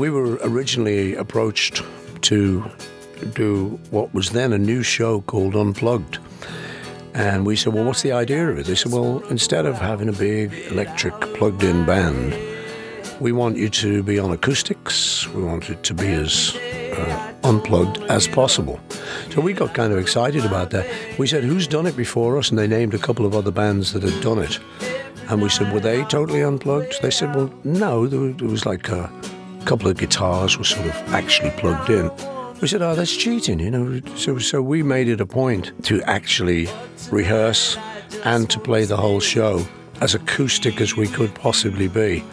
we were originally approached to do what was then a new show called Unplugged. And we said, Well, what's the idea of it? They said, Well, instead of having a big electric plugged in band, we want you to be on acoustics. We want it to be as uh, unplugged as possible. So we got kind of excited about that. We said, Who's done it before us? And they named a couple of other bands that had done it. And we said, Were they totally unplugged? They said, Well, no, there was like a couple of guitars were sort of actually plugged in. We said, "Oh, that's cheating," you know. So, so we made it a point to actually rehearse and to play the whole show as acoustic as we could possibly be.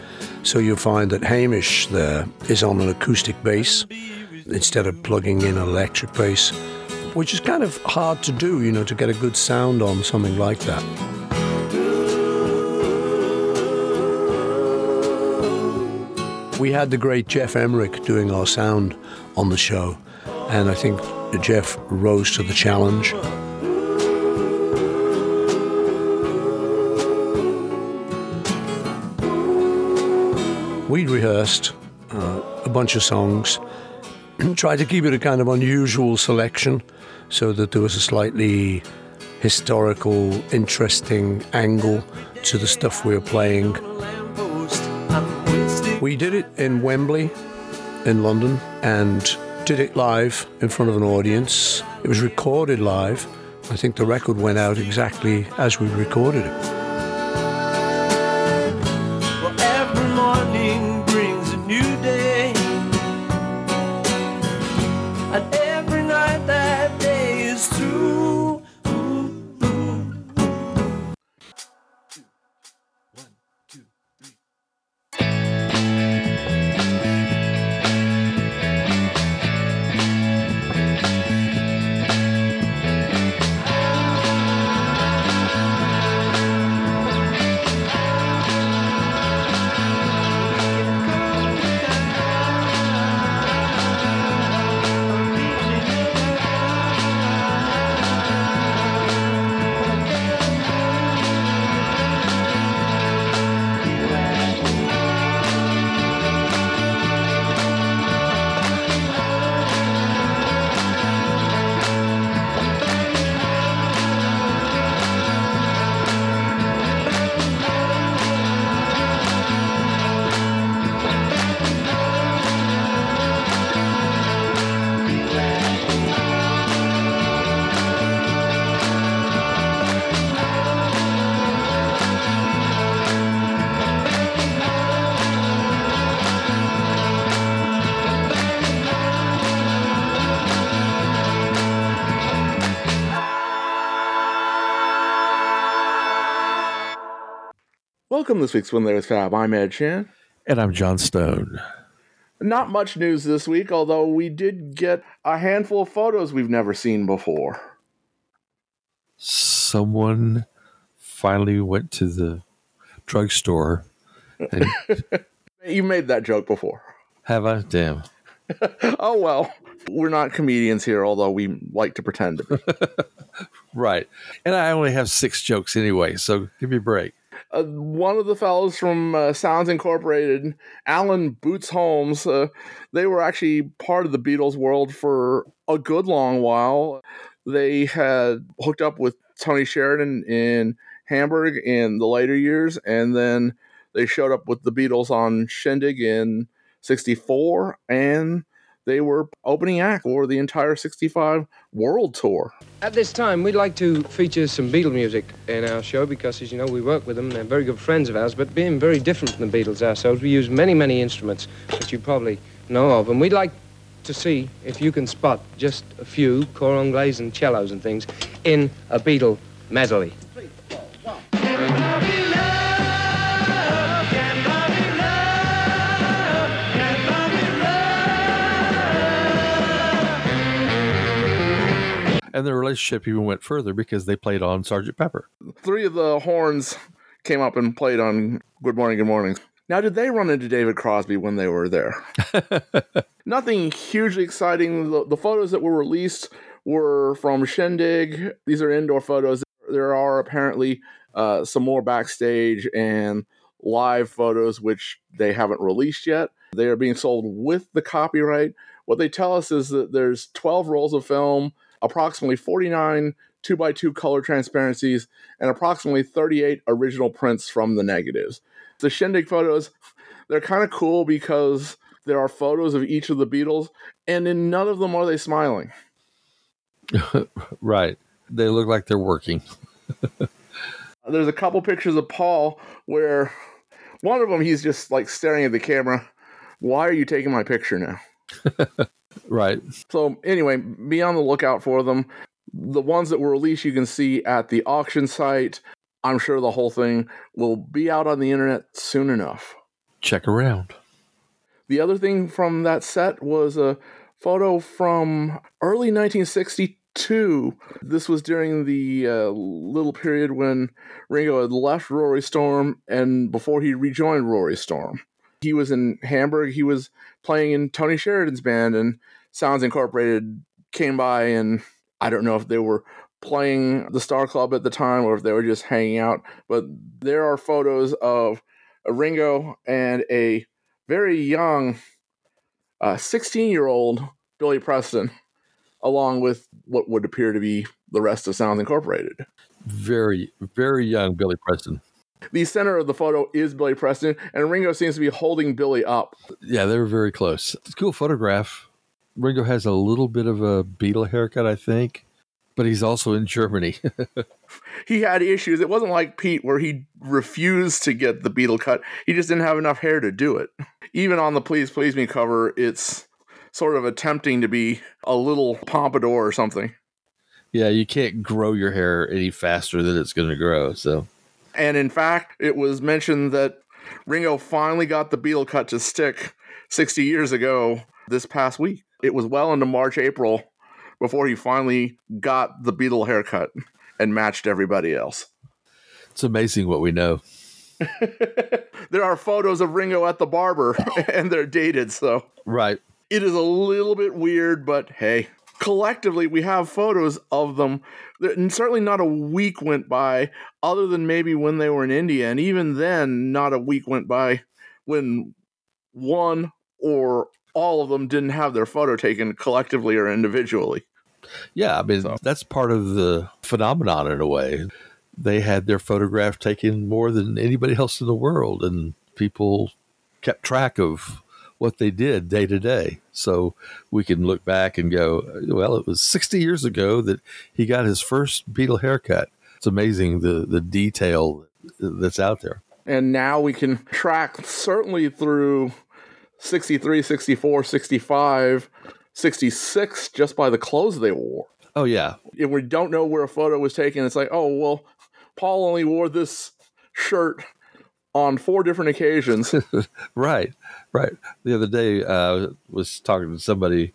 So you'll find that Hamish there is on an acoustic bass instead of plugging in an electric bass, which is kind of hard to do, you know, to get a good sound on something like that. We had the great Geoff Emerick doing our sound on the show, and I think Jeff rose to the challenge. We rehearsed uh, a bunch of songs, tried to keep it a kind of unusual selection so that there was a slightly historical, interesting angle to the stuff we were playing. Mm-hmm. We did it in Wembley, in London, and did it live in front of an audience. It was recorded live. I think the record went out exactly as we recorded it. Welcome this week's When There's Fab. I'm Ed Chan. And I'm John Stone. Not much news this week, although we did get a handful of photos we've never seen before. Someone finally went to the drugstore and You made that joke before. have I? damn. Oh well. We're not comedians here, although we like to pretend to be. Right. And I only have six jokes anyway, so give me a break. Uh, one of the fellows from uh, Sounds Incorporated, Alan Boots Holmes, uh, they were actually part of the Beatles world for a good long while. They had hooked up with Tony Sheridan in Hamburg in the later years, and then they showed up with the Beatles on Shindig in 64, and they were opening act for the entire 65 world tour. At this time, we'd like to feature some Beatle music in our show because, as you know, we work with them. They're very good friends of ours, but being very different from the Beatles ourselves, we use many, many instruments that you probably know of. And we'd like to see if you can spot just a few cor anglais and cellos and things in a Beatle medley. And the relationship even went further because they played on Sergeant Pepper. three of the horns came up and played on Good Morning, Good Morning. Now, did they run into David Crosby when they were there? Nothing hugely exciting. The, the photos that were released were from Shindig. These are indoor photos. There are apparently uh, some more backstage and live photos, which they haven't released yet. They are being sold with the copyright. What they tell us is that there's 12 rolls of film, approximately 49 2 by 2 color transparencies, and approximately 38 original prints from the negatives. The Shindig photos, they're kind of cool because there are photos of each of the Beatles, and in none of them are they smiling. Right. They look like they're working. There's a couple pictures of Paul where one of them he's just like staring at the camera. Why are you taking my picture now? Right. So anyway, be on the lookout for them. The ones that were released you can see at the auction site. I'm sure the whole thing will be out on the internet soon enough. Check around. The other thing from that set was a photo from early 1962. This was during the uh, little period when Ringo had left Rory Storm and before he rejoined Rory Storm. He was in Hamburg. He was playing in Tony Sheridan's band, and Sounds Incorporated came by, and I don't know if they were playing the Star Club at the time or if they were just hanging out. But there are photos of a Ringo and a very young uh, 16 year old Billy Preston, along with what would appear to be the rest of Sounds Incorporated. Very, very young Billy Preston. The center of the photo is Billy Preston, and Ringo seems to be holding Billy up. Yeah, they were very close. It's a cool photograph. Ringo has a little bit of a Beatle haircut, I think, but he's also in Germany. He had issues. It wasn't like Pete, where he refused to get the Beatle cut. He just didn't have enough hair to do it. Even on the Please Please Me cover, it's sort of attempting to be a little pompadour or something. yeah, you can't grow your hair any faster than it's going to grow. So, And in fact, it was mentioned that Ringo finally got the Beatle cut to stick 60 years ago this past week. It was well into March, April before he finally got the Beatle haircut and matched everybody else. it's amazing what we know. there are photos of Ringo at the barber and they're dated, so Right. it is a little bit weird, but hey. Collectively, we have photos of them. And certainly not a week went by, other than maybe when they were in India. And even then, not a week went by when one or all of them didn't have their photo taken collectively or individually. Yeah, I mean, So- that's part of the phenomenon in a way. They had their photograph taken more than anybody else in the world, and people kept track of what they did day to day. So we can look back and go, well, it was 60 years ago that he got his first Beatle haircut. It's amazing the, the detail that's out there. And now we can track certainly through 63, 64, 65, 66 just by the clothes they wore. Oh, yeah. if we don't know where a photo was taken, it's like, oh well, Paul only wore this shirt on four different occasions. Right, right. The other day, uh, I was talking to somebody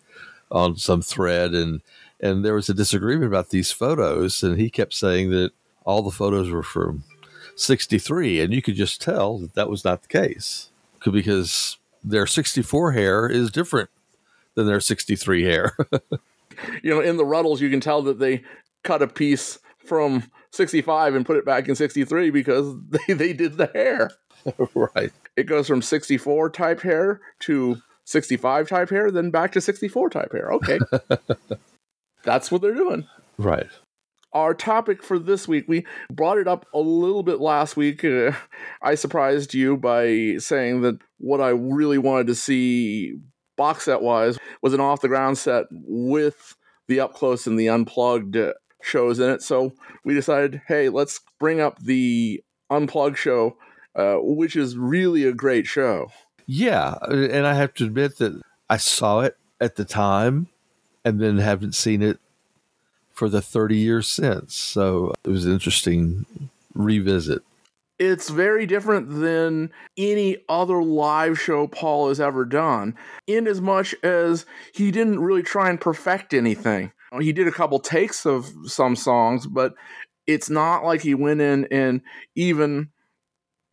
on some thread, and and there was a disagreement about these photos, and he kept saying that all the photos were from '63, and you could just tell that that was not the case because their '64 hair is different than their '63 hair. you know, in the Rutles, you can tell that they cut a piece from 65 and put it back in 63 because they, they did the hair. right. It goes from 64 type hair to 65 type hair, then back to 64 type hair. Okay. That's what they're doing. Right. our topic for this week, we brought it up a little bit last week. Uh, I surprised you by saying that what I really wanted to see box set wise was an off the ground set with the up close and the unplugged shows in it. So we decided, hey, let's bring up the unplugged show, uh, which is really a great show. Yeah, and I have to admit that I saw it at the time, and then haven't seen it for the 30 years since. So it was an interesting revisit. it's very different than any other live show Paul has ever done, in as much as he didn't really try and perfect anything. He did a couple takes of some songs, but it's not like he went in and even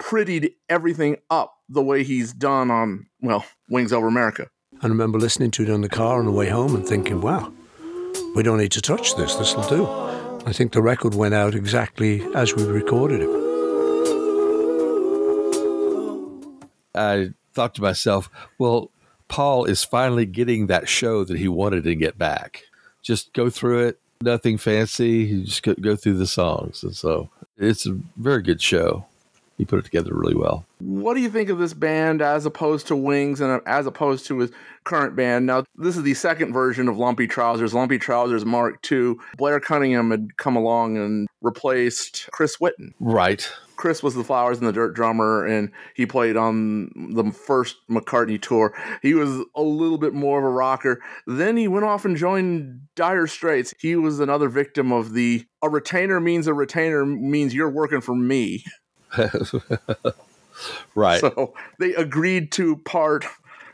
prettied everything up the way he's done on, well, Wings Over America. I remember listening to it on the car on the way home and thinking, wow, we don't need to touch this. This will do. I think the record went out exactly as we recorded it. I thought to myself, well, Paul is finally getting that show that he wanted to get back. Just go through it, nothing fancy. You just go, go through the songs. And so it's a very good show. He put it together really well. What do you think of this band as opposed to Wings and uh, as opposed to his current band? Now, this is the second version of Lumpy Trousers, Lumpy Trousers Mark II. Blair Cunningham had come along and replaced Chris Whitten. Right. Chris was the Flowers and the Dirt drummer, and he played on the first McCartney tour. He was a little bit more of a rocker. Then he went off and joined Dire Straits. He was another victim of the a retainer means a retainer means you're working for me. right. So they agreed to part.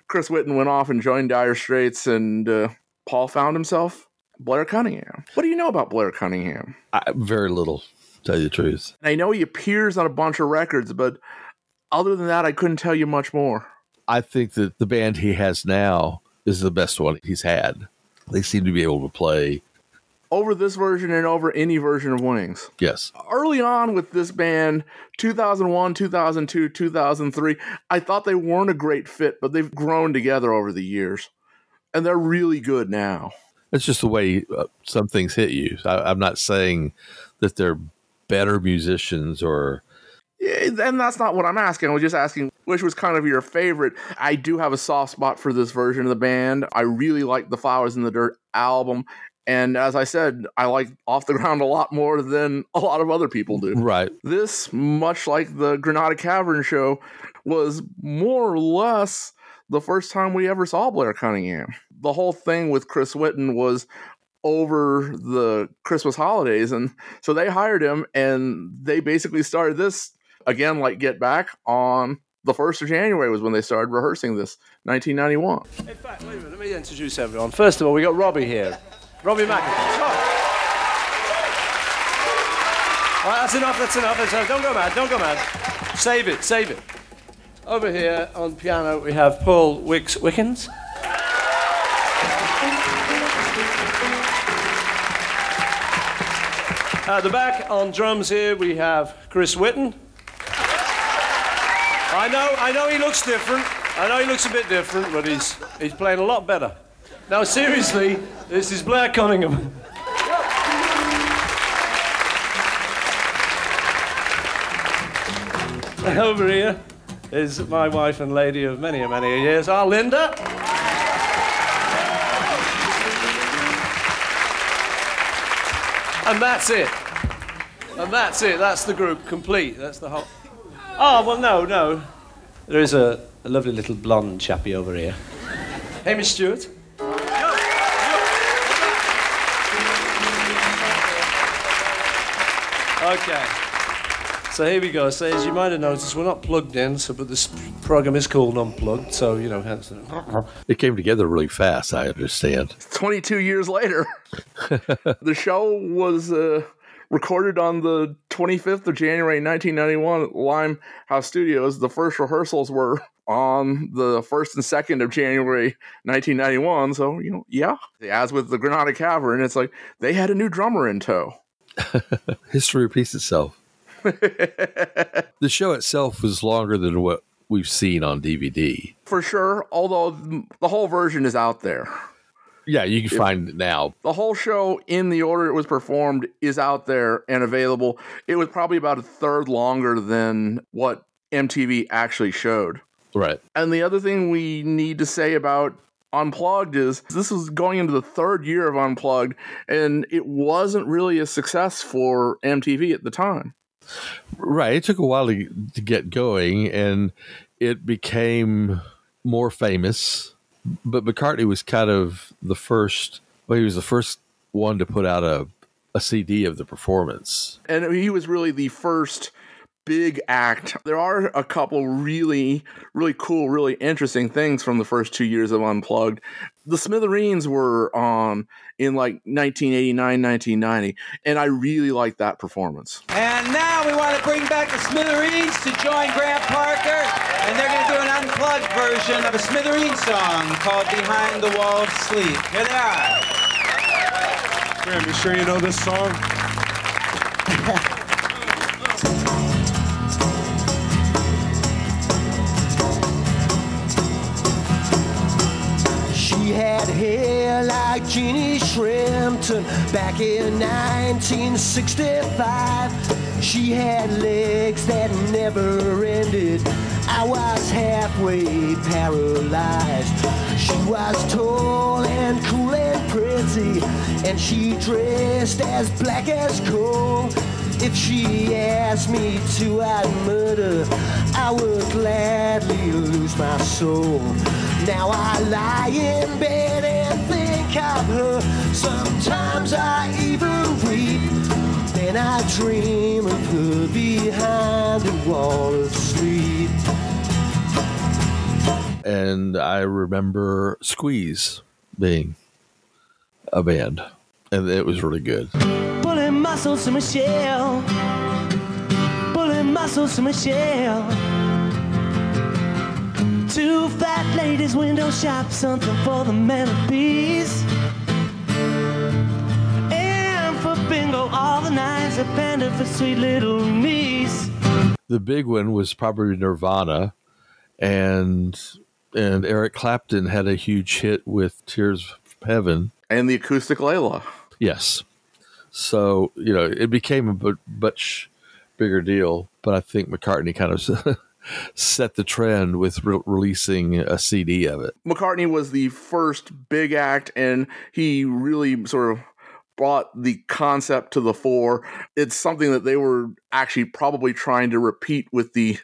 Chris Whitten went off and joined Dire Straits, and uh, Paul found himself Blair Cunningham. What do you know about Blair Cunningham? I, very little, tell you the truth. I know he appears on a bunch of records, but other than that, I couldn't tell you much more. I think that the band he has now is the best one he's had. They seem to be able to play. Over this version and over any version of Wings. Yes. Early on with this band, 2001, 2002, 2003, I thought they weren't a great fit, but they've grown together over the years. And they're really good now. It's just the way uh, some things hit you. I, I'm not saying that they're better musicians or Yeah, And that's not what I'm asking. I was just asking which was kind of your favorite. I do have a soft spot for this version of the band. I really like the Flowers in the Dirt album. And as I said, I like Off the Ground a lot more than a lot of other people do. right. This, much like the Granada Cavern show, was more or less the first time we ever saw Blair Cunningham. The whole thing with Chris Whitten was over the Christmas holidays. And so they hired him and they basically started this again, like Get Back on the 1st of January was when they started rehearsing this, 1991. In fact, wait a minute, let me introduce everyone. First of all, we got Robbie here. Robbie McIntosh. Right, that's enough, that's enough, that's enough. Don't go mad, don't go mad. Save it, save it. Over here on piano, we have Paul Wix Wickens. At the back on drums here, we have Chris Whitten. I know, I know he looks different. I know he looks a bit different, but he's he's playing a lot better. Now, seriously, this is Blair Cunningham. Over here is my wife and lady of many and many years, our Linda. And that's it. And that's it. That's the group complete. That's the whole. Oh, well, no, no. There is a, a lovely little blonde chappie over here. Hamish Stewart. Okay. So here we go. So as you might have noticed, we're not plugged in, so but this program is called Unplugged, so you know, hence It came together really fast, I understand. 22 years later. the show was uh, recorded on the 25th of January 1991 at Limehouse Studios. The first rehearsals were on the 1st and 2nd of January 1991. So, you know, yeah. As with the Granada Cavern, it's like they had a new drummer in tow. History repeats itself. the show itself was longer than what we've seen on DVD. For sure, although the whole version is out there. Yeah, you can find it now. The whole show, in the order it was performed, is out there and available. It was probably about a third longer than what MTV actually showed. Right. And the other thing we need to say about Unplugged is this was going into the third year of Unplugged, and it wasn't really a success for MTV at the time. Right. It took a while to, to get going and it became more famous. But McCartney was kind of the first, well, he was the first one to put out a, a CD of the performance. And he was really the first big act. There are a couple really, really cool, really interesting things from the first two years of Unplugged. The Smithereens were on in like 1989, 1990, and I really liked that performance. And now we want to bring back the Smithereens to join Graham Parker, and they're going to do an unplugged version of a Smithereens song called Behind the Wall of Sleep. Here they are. Graham, you sure you know this song? Jeannie Shrimpton back in 1965. She had legs that never ended. I was halfway paralyzed. She was tall and cool and pretty, and she dressed as black as coal. If she asked me to, I'd murder. I would gladly lose my soul. Now I lie in bed her. Sometimes I even weep. Then I dream of her behind a wall of sleep. And I remember Squeeze being a band, and it was really good. Pulling muscles to Michelle. Pulling muscles to Michelle. Two fat ladies window shop, something for the mantelpiece. All the nines, a panda for sweet little niece. The big one was probably Nirvana, and and Eric Clapton had a huge hit with Tears from Heaven. And the acoustic Layla. Yes. So, you know, it became a much bigger deal, but I think McCartney kind of set the trend with re- releasing a CD of it. McCartney was the first big act, and he really sort of brought the concept to the fore. It's something that they were actually probably trying to repeat with the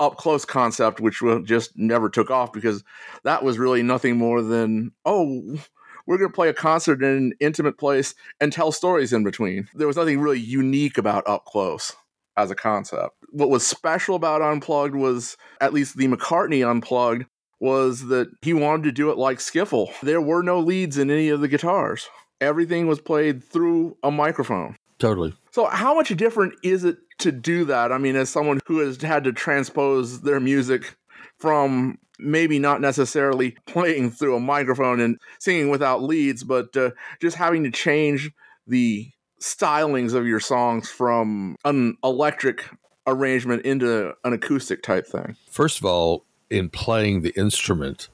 up close concept, which just never took off because that was really nothing more than, oh, we're going to play a concert in an intimate place and tell stories in between. There was nothing really unique about up close as a concept. What was special about Unplugged was, at least the McCartney Unplugged, was that he wanted to do it like Skiffle. There were no leads in any of the guitars. Everything was played through a microphone. Totally. So, how much different is it to do that? I mean, as someone who has had to transpose their music from maybe not necessarily playing through a microphone and singing without leads, but uh, just having to change the stylings of your songs from an electric arrangement into an acoustic type thing. First of all, in playing the instrument,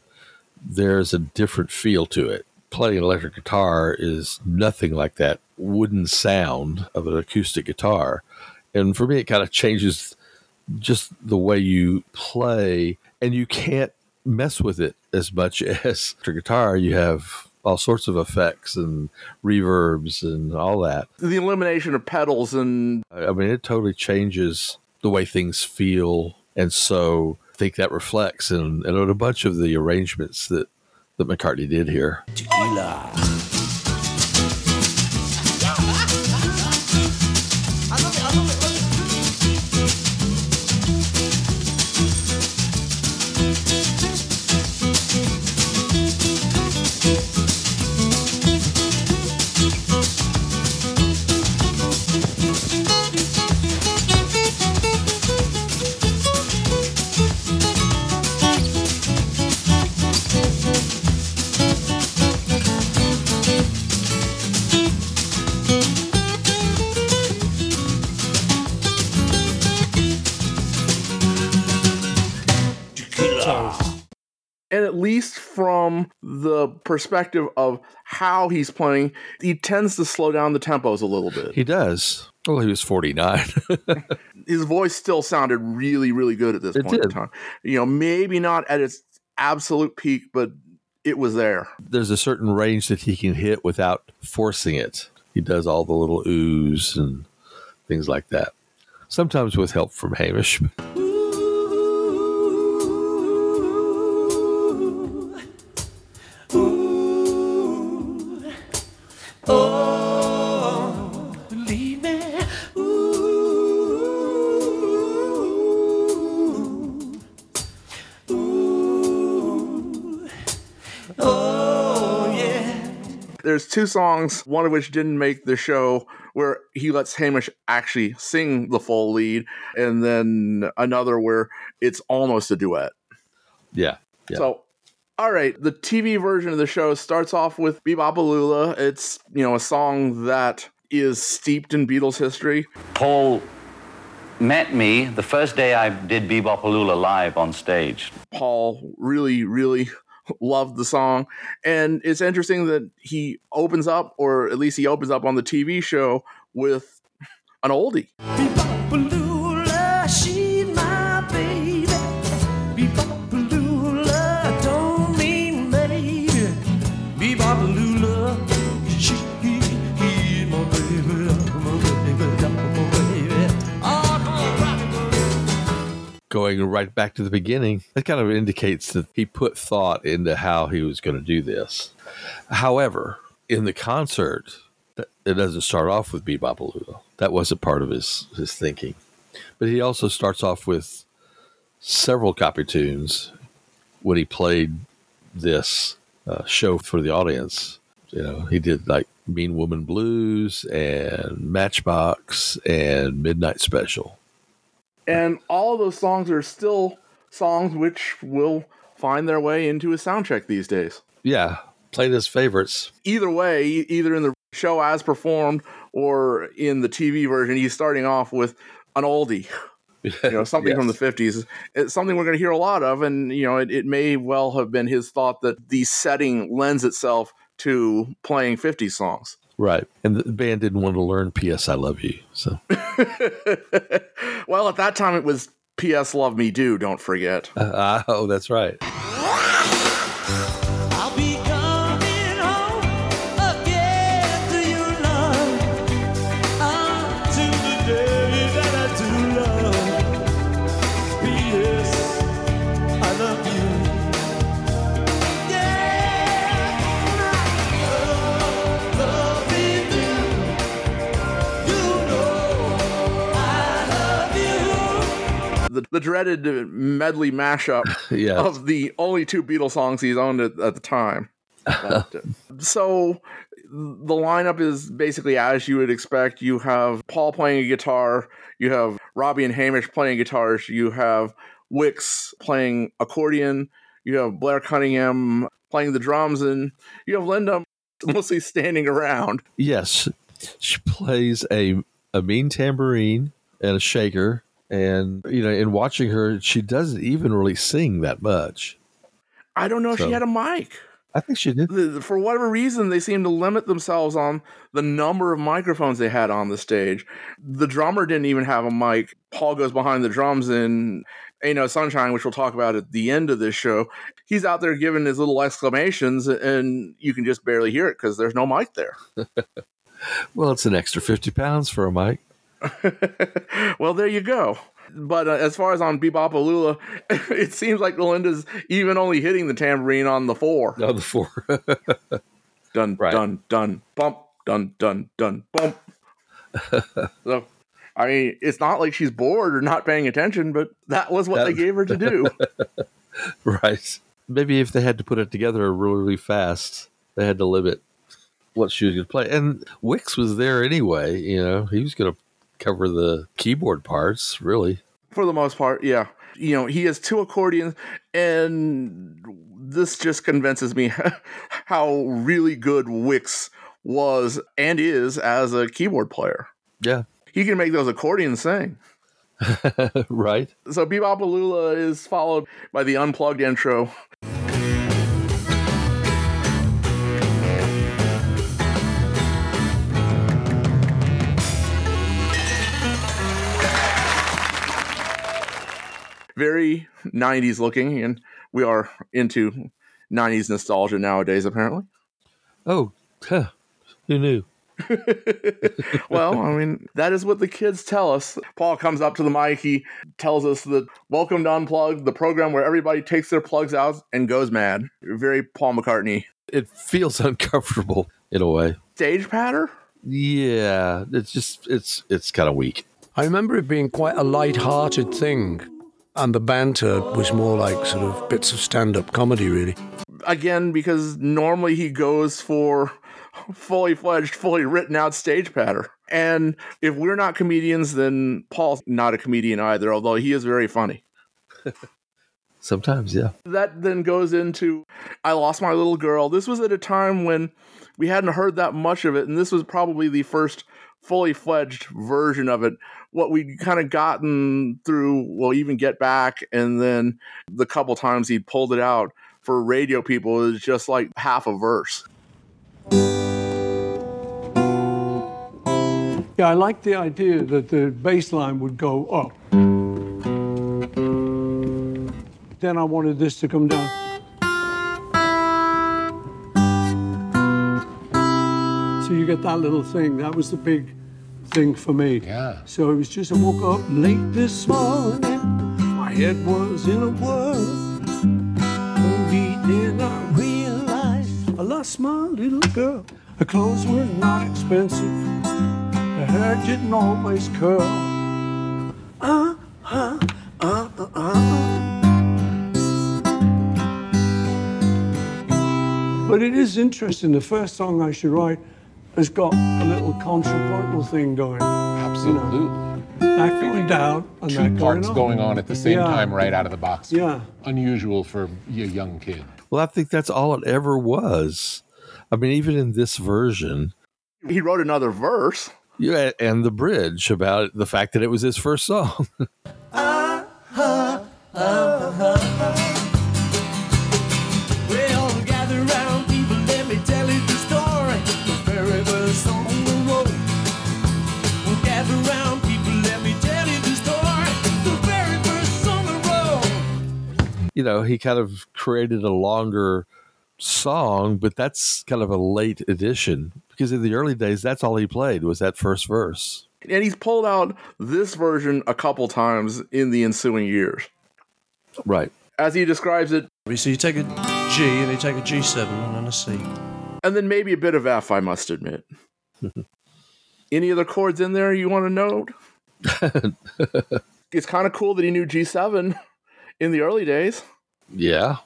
there's a different feel to it. Playing an electric guitar is nothing like that wooden sound of an acoustic guitar. And for me, it kind of changes just the way you play, and you can't mess with it as much as the guitar. You have all sorts of effects and reverbs and all that. The elimination of pedals and I I mean, it totally changes the way things feel. And so I think that reflects in, in a bunch of the arrangements that, that McCartney did here. And at least from the perspective of how he's playing, he tends to slow down the tempos a little bit. He does. Well, he was 49. His voice still sounded really, really good at this It point in time. You know, maybe not at its absolute peak, but it was there. There's a certain range that he can hit without forcing it. He does all the little oohs and things like that. Sometimes with help from Hamish. Two songs, one of which didn't make the show, where he lets Hamish actually sing the full lead, and then another where it's almost a duet. Yeah. Yeah. So, all right, the TV version of the show starts off with Be-Bop-A-Lula. It's, you know, a song that is steeped in Beatles history. Paul met me the first day I did Be-Bop-A-Lula live on stage. Paul really, really loved the song. And it's interesting that he opens up, or at least he opens up on the TV show with an oldie. Going right back to the beginning, that kind of indicates that he put thought into how he was going to do this. However, in the concert, it doesn't start off with Be-Bop-A-Lula. That wasn't part of his, his thinking. But he also starts off with several copy tunes when he played this uh, show for the audience. You know, he did like Mean Woman Blues and Matchbox and Midnight Special. And all of those songs are still songs which will find their way into his soundtrack these days. Yeah, played his favorites. Either way, either in the show as performed or in the TV version, he's starting off with an oldie. You know, something from the 50s. It's something we're going to hear a lot of. And, you know, it, it may well have been his thought that the setting lends itself to playing 50s songs. Right. And the band didn't want to learn P.S. I Love You. So, well, at that time, it was P.S. Love Me Do, don't forget. uh, oh, that's right. The, dreaded medley mashup Yeah. of the only two Beatles songs he's owned at, at the time. But, uh, so the lineup is basically as you would expect. You have Paul playing a guitar, you have Robbie and Hamish playing guitars, you have Wix playing accordion, you have Blair Cunningham playing the drums, and you have Linda mostly standing around. Yes. She plays a, a mean tambourine and a shaker. And, you know, in watching her, she doesn't even really sing that much. I don't know if she had a mic. I think she did. For whatever reason, they seem to limit themselves on the number of microphones they had on the stage. The drummer didn't even have a mic. Paul goes behind the drums in Ain't No Sunshine, which we'll talk about at the end of this show. He's out there giving his little exclamations, and you can just barely hear it because there's no mic there. Well, it's an extra 50 pounds for a mic. well, there you go. But uh, as far as on Be-Bop-A-Lula, it seems like Melinda's even only hitting the tambourine on the four. No, the four. dun Right. dun dun bump dun dun dun bump. so, I mean, it's not like she's bored or not paying attention, but that was what they gave her to do. right. Maybe if they had to put it together really, really fast, they had to limit what she was going to play. And Wix was there anyway. You know, he was going to cover the keyboard parts, really. For the most part, yeah. You know, he has two accordions, and this just convinces me how really good Wix was and is as a keyboard player. Yeah. He can make those accordions sing. right. So Be-Bop-A-Lula is followed by the unplugged intro. Very 90s looking, and we are into 90s nostalgia nowadays, apparently. Oh, huh. who knew? well, I mean, that is what the kids tell us. Paul comes up to the mic. He tells us that welcome to Unplugged, the program where everybody takes their plugs out and goes mad. Very Paul McCartney. It feels uncomfortable in a way. Stage patter? Yeah, it's just it's it's kind of weak. I remember it being quite a light-hearted thing, and the banter was more like sort of bits of stand-up comedy, really. Again, because normally he goes for fully fledged, fully written out stage patter. And if we're not comedians, then Paul's not a comedian either, although he is very funny. Sometimes, yeah. that then goes into I lost my little girl. This was at a time when we hadn't heard that much of it, and this was probably the first fully fledged version of it. What we'd kind of gotten through, well, even get back, and then the couple times he'd pulled it out for radio people is just like half a verse. Yeah, I like the idea that the bass line would go up. Then I wanted this to come down. So you get that little thing. That was the big thing for me. Yeah. So it was just I woke up late this morning. My head was in a whirl. Only then I realized I lost my little girl. Her clothes were not expensive. Her hair didn't always curl. Uh, uh, uh, uh, uh. But it is interesting. The first song I should write has got a little contrapuntal thing going. Absolutely. That going down and Two that going parts up. going on at the same Yeah. time right out of the box. Yeah. Unusual for a young kid. Well, I think that's all it ever was. I mean, even in this version, He wrote another verse. yeah, and the bridge about the fact that it was his first song. Ah, well, you know, he kind of created a longer song, but that's kind of a late addition because in the early days, that's all he played was that first verse. And he's pulled out this version a couple times in the ensuing years. Right. As he describes it, So you take a G and you take a G7 and then a C. and then maybe a bit of F, I must admit. Any other chords in there you want to note? it's kind of cool that he knew G7 in the early days. Yeah.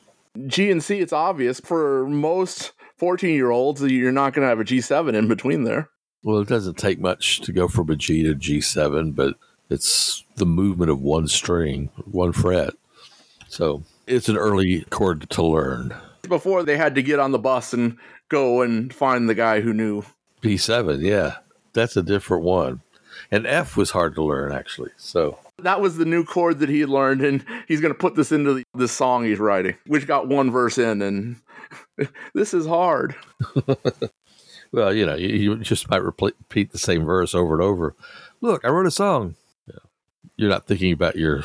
G and C, it's obvious. For most 14 year olds, you're not going to have a G7 in between there. Well, it doesn't take much to go from a G to G7, but it's the movement of one string, one fret. So it's an early chord to learn. Before they had to get on the bus and go and find the guy who knew. B7, yeah. That's a different one. And F was hard to learn, actually. So That was the new chord that he had learned, and he's going to put this into the, this song he's writing, which got one verse in, and this is hard. Well, you know, you, you just might repeat the same verse over and over. Look, I wrote a song. Yeah. You're not thinking about your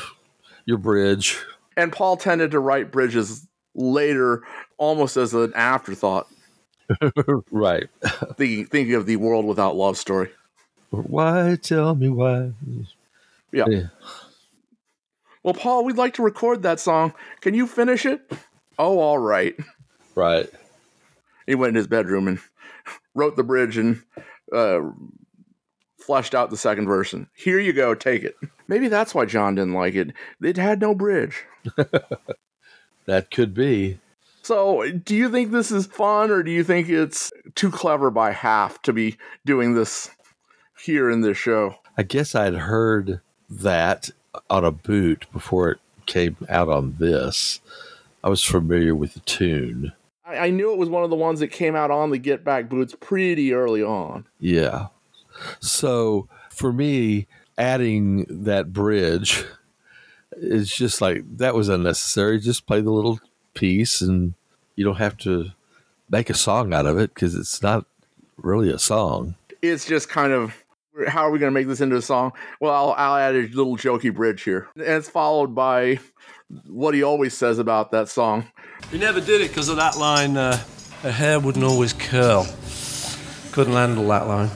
your bridge. And Paul tended to write bridges later, almost as an afterthought, right. thinking, thinking of the world without love story. Why tell me why? Yeah. Yeah. Well, Paul, we'd like to record that song. Can you finish it? Oh, all right. Right. He went in his bedroom and wrote the bridge and uh, fleshed out the second verse. And here you go, take it. Maybe that's why John didn't like it. It had no bridge. That could be. So, do you think this is fun, or do you think it's too clever by half to be doing this here in this show? I guess I'd heard that on a boot before it came out on this. I was familiar with the tune. I, I knew it was one of the ones that came out on the Get Back boots pretty early on. Yeah. So for me, adding that bridge is just like that was unnecessary. Just play the little piece and you don't have to make a song out of it because it's not really a song. It's just kind of how are we going to make this into a song? Well, I'll, I'll add a little jokey bridge here, and it's followed by what he always says about that song. We never did it because of that line. Uh, her hair wouldn't always curl. Couldn't handle that line.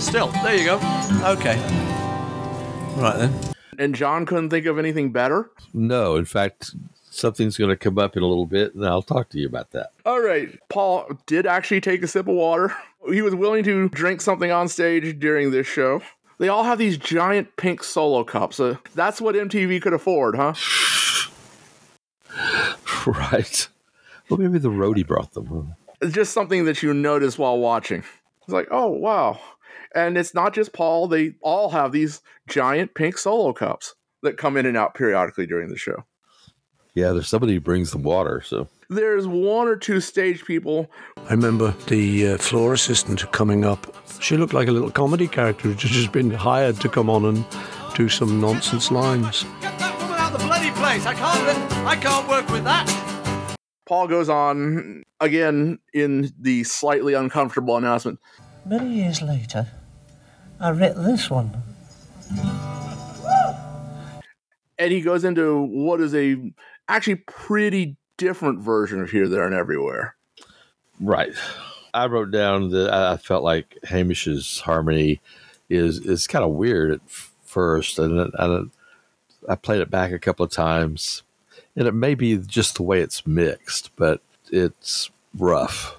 Still, there you go. Okay. Right then. And John couldn't think of anything better. No, in fact, something's going to come up in a little bit and I'll talk to you about that. All right, Paul did actually take a sip of water. He was willing to drink something on stage during this show. They all have these giant pink solo cups. Uh, that's what MTV could afford, huh? right. Well, maybe the roadie brought them. It's just something that you notice while watching. It's like, oh, wow. And it's not just Paul, they all have these giant pink solo cups that come in and out periodically during the show. Yeah, there's somebody who brings the water. So There's one or two stage people. I remember the uh, floor assistant coming up. She looked like a little comedy character who'd just been hired to come on and do some nonsense lines. Get that woman out of the bloody place. I can't. I can't work with that. Paul goes on again in the slightly uncomfortable announcement. Many years later, I read this one. And he goes into what is a actually pretty different version of Here, There, and Everywhere. Right. I wrote down that I I felt like Hamish's harmony is is kind of weird at first, and, it- and I played it back a couple of times, and it may be just the way it's mixed, but it's rough.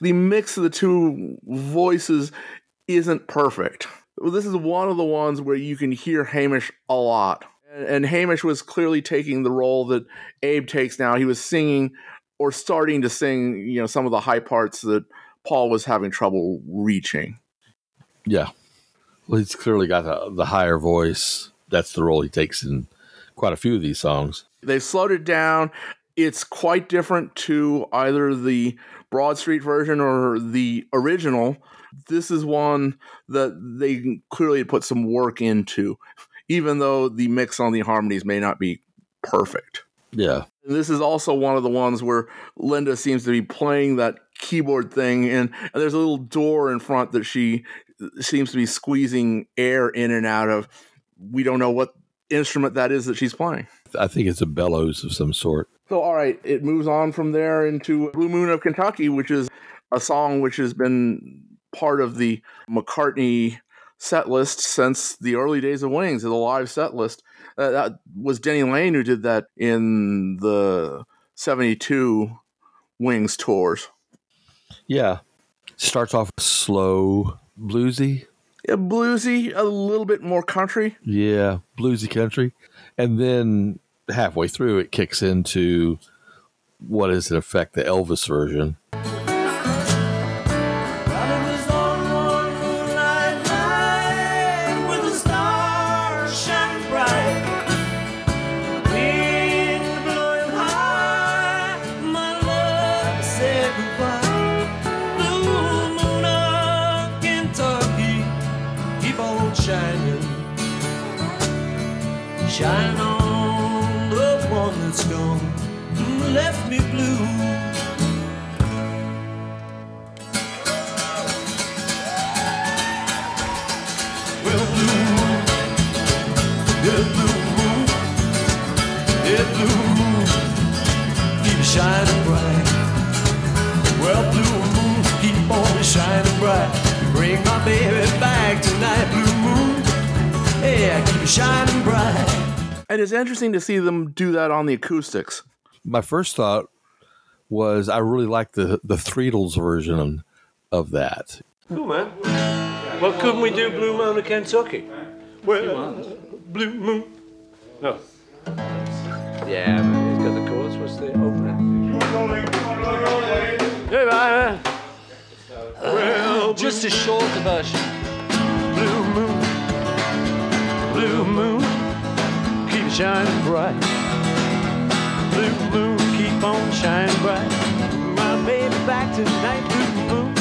The mix of the two voices isn't perfect. This is one of the ones where you can hear Hamish a lot. And- And Hamish was clearly taking the role that Abe takes now. He was singing or starting to sing, you know, some of the high parts that Paul was having trouble reaching. Yeah. Well, he's clearly got the, the higher voice. That's the role he takes in quite a few of these songs. They've slowed it down. It's quite different to either the Broad Street version or the original. This is one that they clearly put some work into, even though the mix on the harmonies may not be perfect. Yeah. This is also one of the ones where Linda seems to be playing that keyboard thing, and, and there's a little door in front that she seems to be squeezing air in and out of. We don't know what instrument that is that she's playing. I think it's a bellows of some sort. So, all right, it moves on from there into Blue Moon of Kentucky, which is a song which has been part of the McCartney set list since the early days of Wings, the live set list. Uh, that was Denny Laine who did that in the 72 Wings tours. Yeah. Starts off slow, bluesy. Yeah, bluesy, a little bit more country. Yeah, bluesy country. And then halfway through, it kicks into what is in effect the Elvis version. Shining bright. And it's interesting to see them do that on the acoustics. My first thought was I really like the the Threetles version of that. Cool, man. Well, couldn't we do Blue Moon of Kentucky? Well, Blue Moon. No. Yeah, man, he's got the chords. What's the opening? Hey, man. Well, Just a shorter version. Blue moon, blue moon, keep shining bright. Blue moon, keep on shining bright. My baby back tonight, blue moon,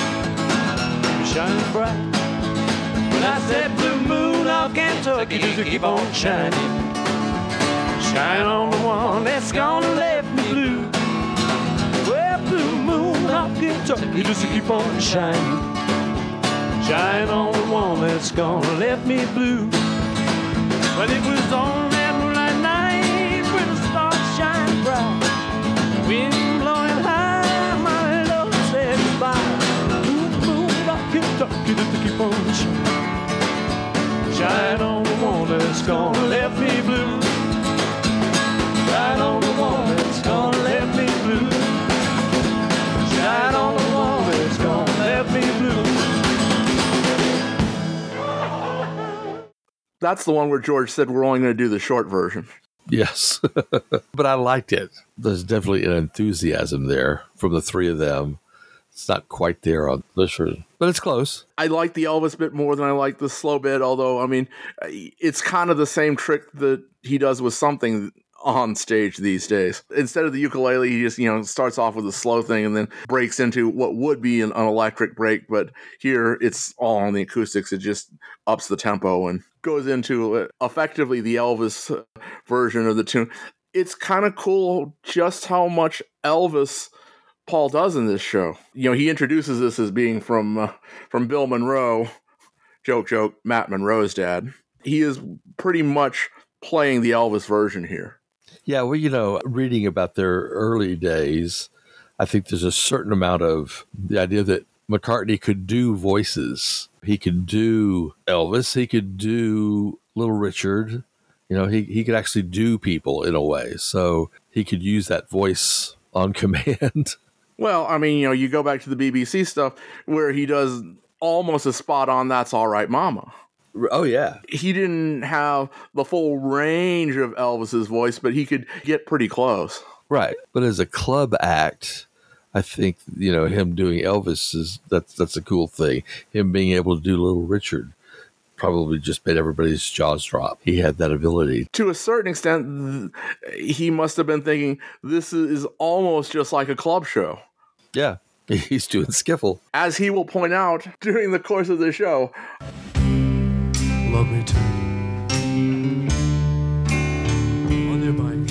keep shining bright. When I said blue moon of Kentucky, just keep on shining. Shine on the one that's gonna left me blue. Well, blue moon of Kentucky, just keep on shining. Shine on the one that's gonna left me blue. Well, it was on that moonlight night when the stars shine bright. Wind blowing high, my love said goodbye. Moon, moon, I can't talk you to keep on. Shine on the one that's gonna left me blue. That's the one where George said we're only going to do the short version. Yes. but I liked it. There's definitely an enthusiasm there from the three of them. It's not quite there on this version, but it's close. I like the Elvis bit more than I like the slow bit, although, I mean, it's kind of the same trick that he does with something on stage these days. Instead of the ukulele, he just, you know, starts off with a slow thing and then breaks into what would be an, an electric break. But here it's all on the acoustics. It just ups the tempo and goes into uh, effectively the Elvis uh, version of the tune. It's kind of cool just how much Elvis Paul does in this show. You know, he introduces this as being from uh, from Bill Monroe. Joke, joke. Matt Monro's dad. He is pretty much playing the Elvis version here. Yeah, well, you know, reading about their early days, I think there's a certain amount of the idea that McCartney could do voices. He could do Elvis. He could do Little Richard. You know, he, he could actually do people in a way. So he could use that voice on command. Well, I mean, you know, you go back to the BBC stuff where he does almost a spot on That's All Right Mama. Oh, yeah. He didn't have the full range of Elvis's voice, but he could get pretty close. Right. But as a club act, I think, you know, him doing Elvis is that's that's a cool thing. Him being able to do Little Richard probably just made everybody's jaws drop. He had that ability. To a certain extent, he must have been thinking this is almost just like a club show. Yeah, he's doing skiffle. As he will point out during the course of the show. Love me too. On your bike.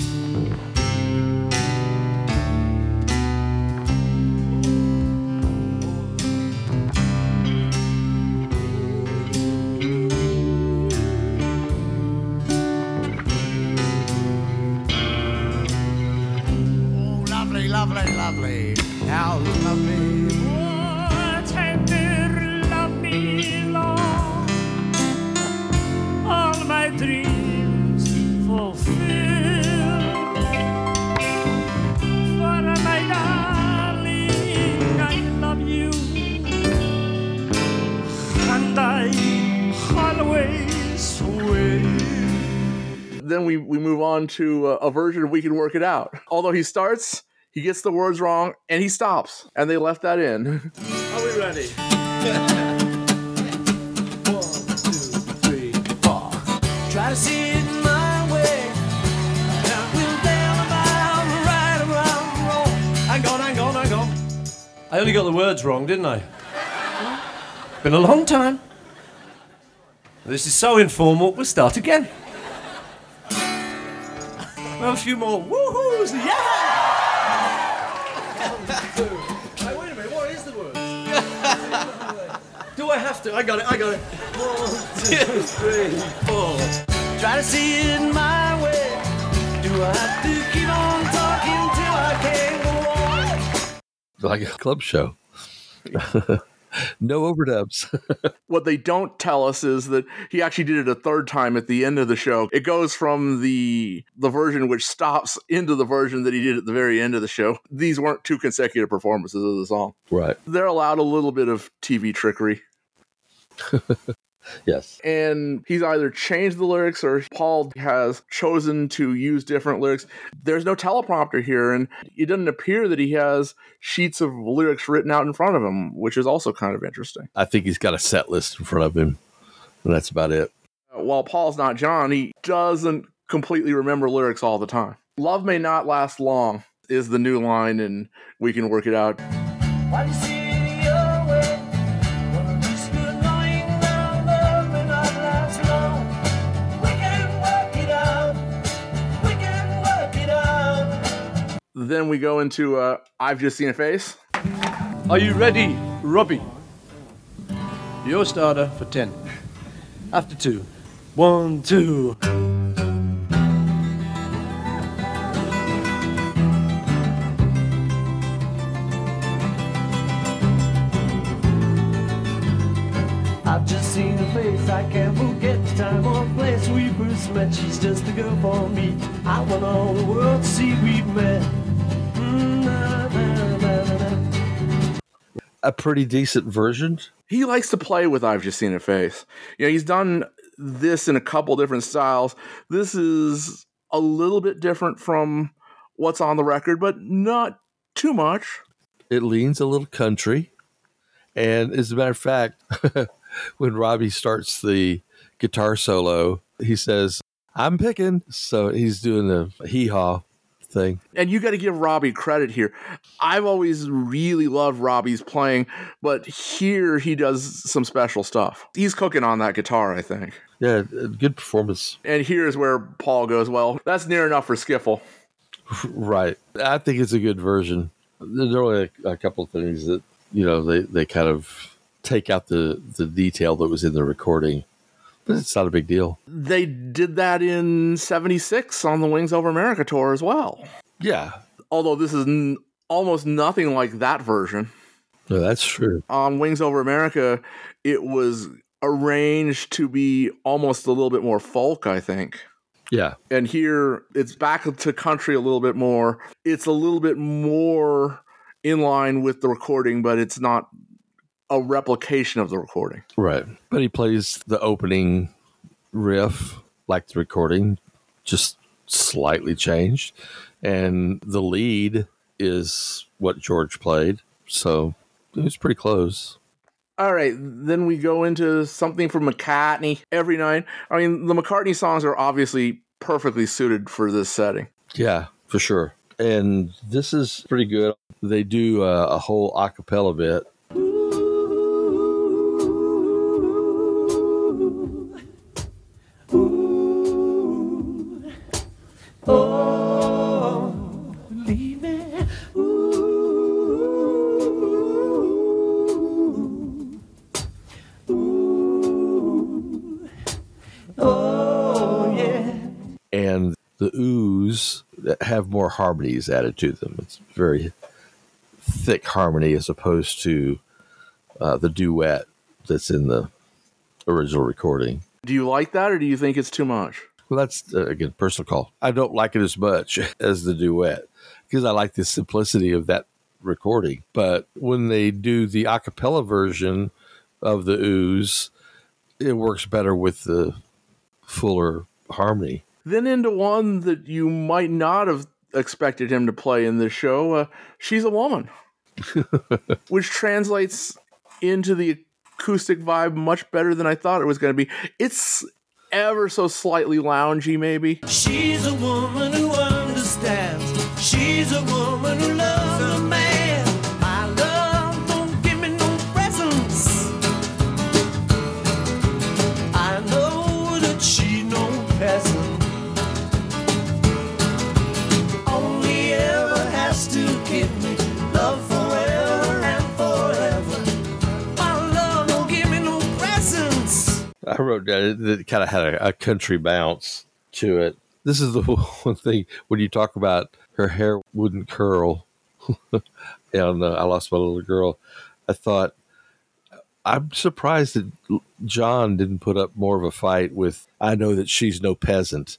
Oh, lovely, lovely, lovely. How lovely. Then we, we move on to a, a version of We Can Work It Out. Although he starts, he gets the words wrong, and he stops. And they left that in. Are we ready? One, two, three, four. Try to see it my way. Now we'll down about right around wrong. Hang on, hang on, hang on. I only got the words wrong, didn't I? Been a long time. This is so informal, we'll start again. We'll have a few more woohoos, yeah! Hey, wait a minute, what is the words? Do I have to? I got it, I got it. One, two, three, four. Try to see it my way. Do I have to keep on talking till I can't go on? Like a club show. no overdubs. what they don't tell us is that he actually did it a third time at the end of the show. It goes from the the version which stops into the version that he did at the very end of the show. These weren't two consecutive performances of the song. right. They're allowed a little bit of TV trickery. Yes. and he's either changed the lyrics or Paul has chosen to use different lyrics. There's no teleprompter here, and it doesn't appear that he has sheets of lyrics written out in front of him, which is also kind of interesting. I think he's got a set list in front of him, and that's about it. Uh, While Paul's not John, he doesn't completely remember lyrics all the time. Love may not last long is the new line, and we can work it out. Then we go into uh, I've Just Seen a Face. Are you ready, Robbie? Your starter for 10. After two. One, two. I've just seen her face, I can't forget the time or place we first met. She's just a girl for me. I want all the world to see we've met. A pretty decent version. he likes to play with I've just seen a face. You know, he's done this in a couple different styles. This is a little bit different from what's on the record, but not too much. It leans a little country. And as a matter of fact, when Robbie starts the guitar solo, he says, I'm picking. So he's doing the hee haw thing. And you got to give Robbie credit here. I've always really loved Robbie's playing, but here he does some special stuff. He's cooking on that guitar, I think. Yeah, good performance. And here's where Paul goes, Well, that's near enough for Skiffle. Right. I think it's a good version. There's only a, a couple of things that, you know, they, they kind of take out the, the detail that was in the recording, it's not a big deal. They did that in 76 on the Wings Over America tour as well. Yeah. Although this is n- almost nothing like that version. No, that's true. On Wings Over America, it was arranged to be almost a little bit more folk, I think. Yeah. And here it's back to country a little bit more. It's a little bit more in line with the recording, but it's not a replication of the recording. Right. But he plays the opening riff like the recording, just slightly changed. And the lead is what George played. So it was pretty close. All right, then we go into something from McCartney every night. I mean, the McCartney songs are obviously perfectly suited for this setting. Yeah, for sure. And this is pretty good. They do a, a whole acapella bit. The oohs have more harmonies added to them. It's very thick harmony as opposed to uh, the duet that's in the original recording. Do you like that or do you think it's too much? Well, that's uh, again personal call. I don't like it as much as the duet because I like the simplicity of that recording. But when they do the a cappella version of the oohs, it works better with the fuller harmony. Then into one that you might not have expected him to play in this show. Uh, She's a woman, which translates into the acoustic vibe much better than I thought it was going to be. It's ever so slightly loungy, maybe. She's a woman who understands. She's a woman who loves a man. I wrote down it, it kind of had a, a country bounce to it. This is the one thing when you talk about her hair wouldn't curl, and uh, I lost my little girl. I thought I'm surprised that John didn't put up more of a fight with. I know that she's no peasant,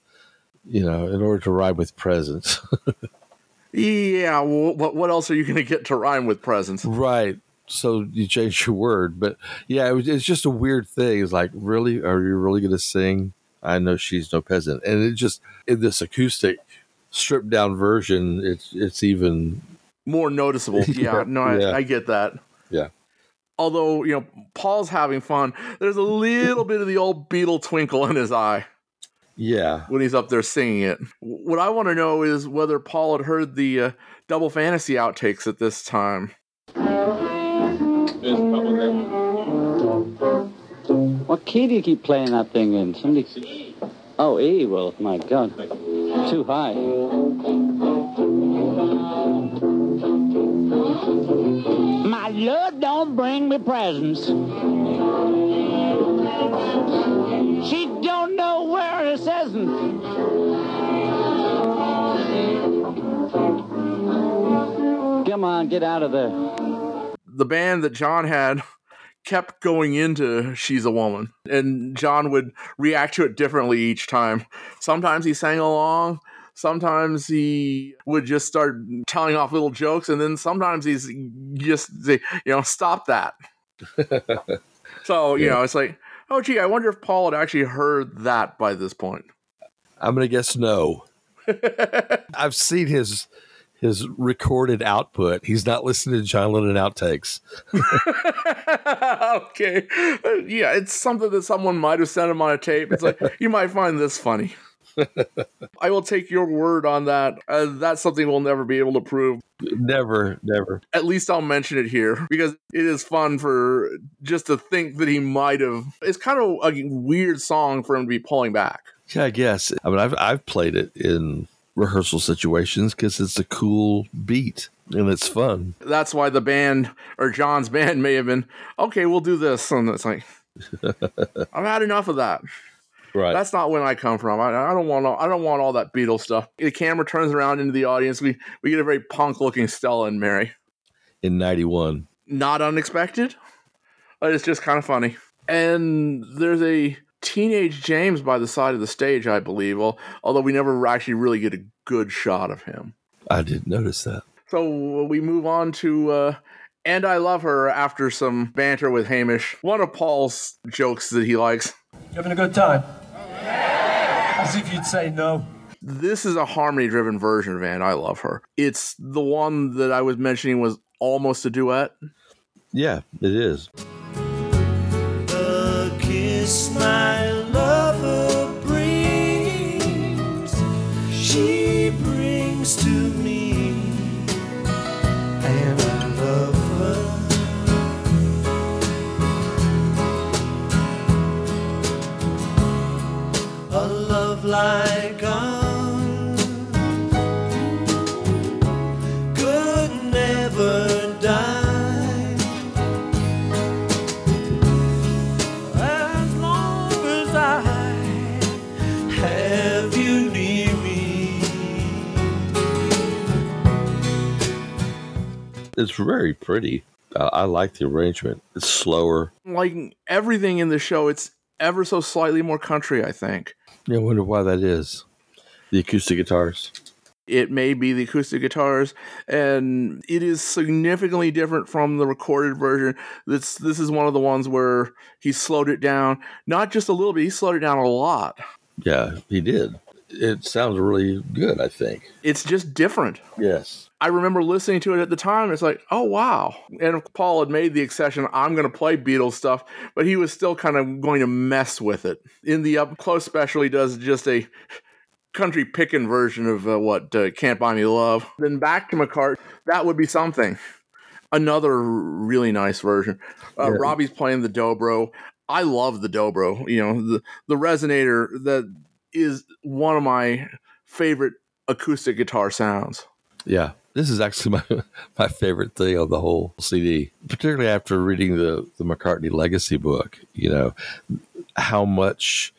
you know, in order to rhyme with presents. Yeah, wh- what what else are you going to get to rhyme with presents? right. So you change your word, but yeah, it was, it's just a weird thing. It's like, really, are you really going to sing? I know she's no peasant, and it just in this acoustic, stripped down version, it's it's even More noticeable. Yeah, no, I, Yeah. I get that. yeah. Although, you know, Paul's having fun, there's a little bit of the old Beatle twinkle in his eye Yeah. when he's up there singing it. What I want to know is whether Paul had heard the uh, Double Fantasy outtakes at this time. What key do you keep playing that thing in? Somebody. Oh, E. Well, my God, too high. My love don't bring me presents. She don't know where it isn't. Come on, get out of there. The band that John had kept going into She's a Woman, and John would react to it differently each time. Sometimes he sang along, sometimes he would just start telling off little jokes, and then sometimes he's just you know, stop that. So, you know, it's like, Oh, gee, I wonder if Paul had actually heard that by this point. I'm going to guess no. I've seen his his recorded output. He's not listening to John Lennon outtakes. okay. Yeah, it's something that someone might have sent him on a tape. It's like, you might find this funny. I will take your word on that. Uh, that's something we'll never be able to prove. Never, never. At least I'll mention it here because it is fun for just to think that he might have. It's kind of a weird song for him to be pulling back. Yeah, I guess. I mean, I've I've played it in rehearsal situations because it's a cool beat and it's fun. That's why the band or John's band may have been okay. We'll do this, and it's like I've had enough of that. Right. That's not when I come from. I, I don't want all, I don't want all that Beatles stuff. The camera turns around into the audience. We we get a very punk looking Stella and Mary. In '91. Not unexpected. But it's just kind of funny. And there's a teenage James by the side of the stage, I believe. Although we never actually really get a good shot of him. I didn't notice that. So we move on to uh, and I love her after some banter with Hamish. One of Paul's jokes that he likes. You having a good time? As if you'd say no. This is a harmony driven version of And I Love Her. It's the one that I was mentioning was almost a duet. Yeah, it is. My lover brings, she brings to me, I love her. A love like very pretty. Uh, I like the arrangement. It's slower. Like everything in the show, it's ever so slightly more country, I think. Yeah, I wonder why that is. The acoustic guitars. It may be the acoustic guitars, and it is significantly different from the recorded version. This this is one of the ones where he slowed it down, not just a little bit, he slowed it down a lot. Yeah, he did. It sounds really good, I think. It's just different. Yes. I remember listening to it at the time. It's like, oh wow! And Paul had made the accession, I'm going to play Beatles stuff, but he was still kind of going to mess with it. In the up close special, he does just a country picking version of uh, what uh, "Can't Buy Me Love." Then back to McCart, that would be something. Another really nice version. Uh, Yeah. Robbie's playing the dobro. I love the dobro. You know, the the resonator that is one of my favorite acoustic guitar sounds. Yeah. This is actually my my favorite thing on the whole CD, particularly after reading the the McCartney Legacy book. You know how much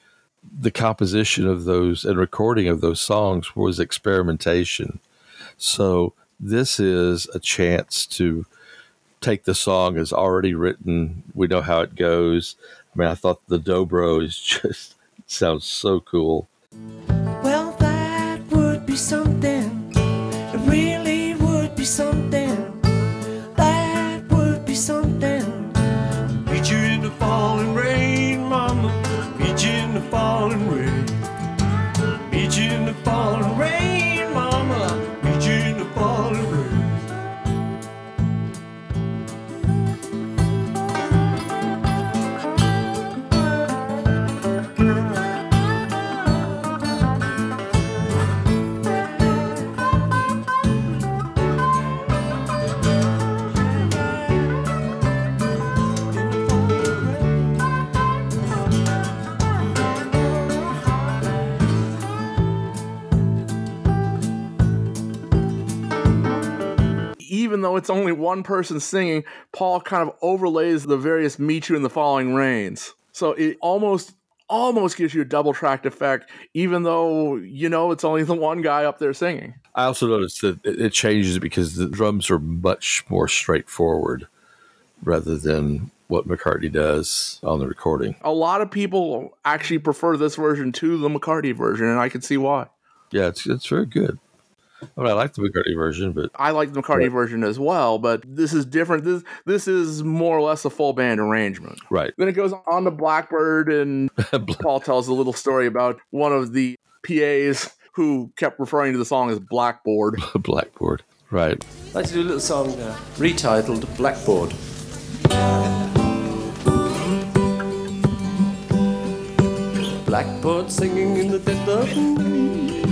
the composition of those and recording of those songs was experimentation. So this is a chance to take the song as already written. We know how it goes. I mean, I thought the dobro is just sounds so cool. Well, that would be something. Even though it's only one person singing, Paul kind of overlays the various meet you in the following rains. So it almost almost gives you a double tracked effect, even though you know it's only the one guy up there singing. I also noticed that it it changes because the drums are much more straightforward rather than what McCartney does on the recording. A lot of people actually prefer this version to the McCartney version, and I can see why. Yeah, it's it's very good. I mean, I like the McCartney version, but I like the McCartney version as well, but this is different. This this is more or less a full band arrangement. right. Then it goes on to Blackbird, and Paul tells a little story about one of the PAs who kept referring to the song as Blackboard. Blackboard. Right. I'd like to do a little song uh, retitled Blackboard. Blackboard singing in the dead of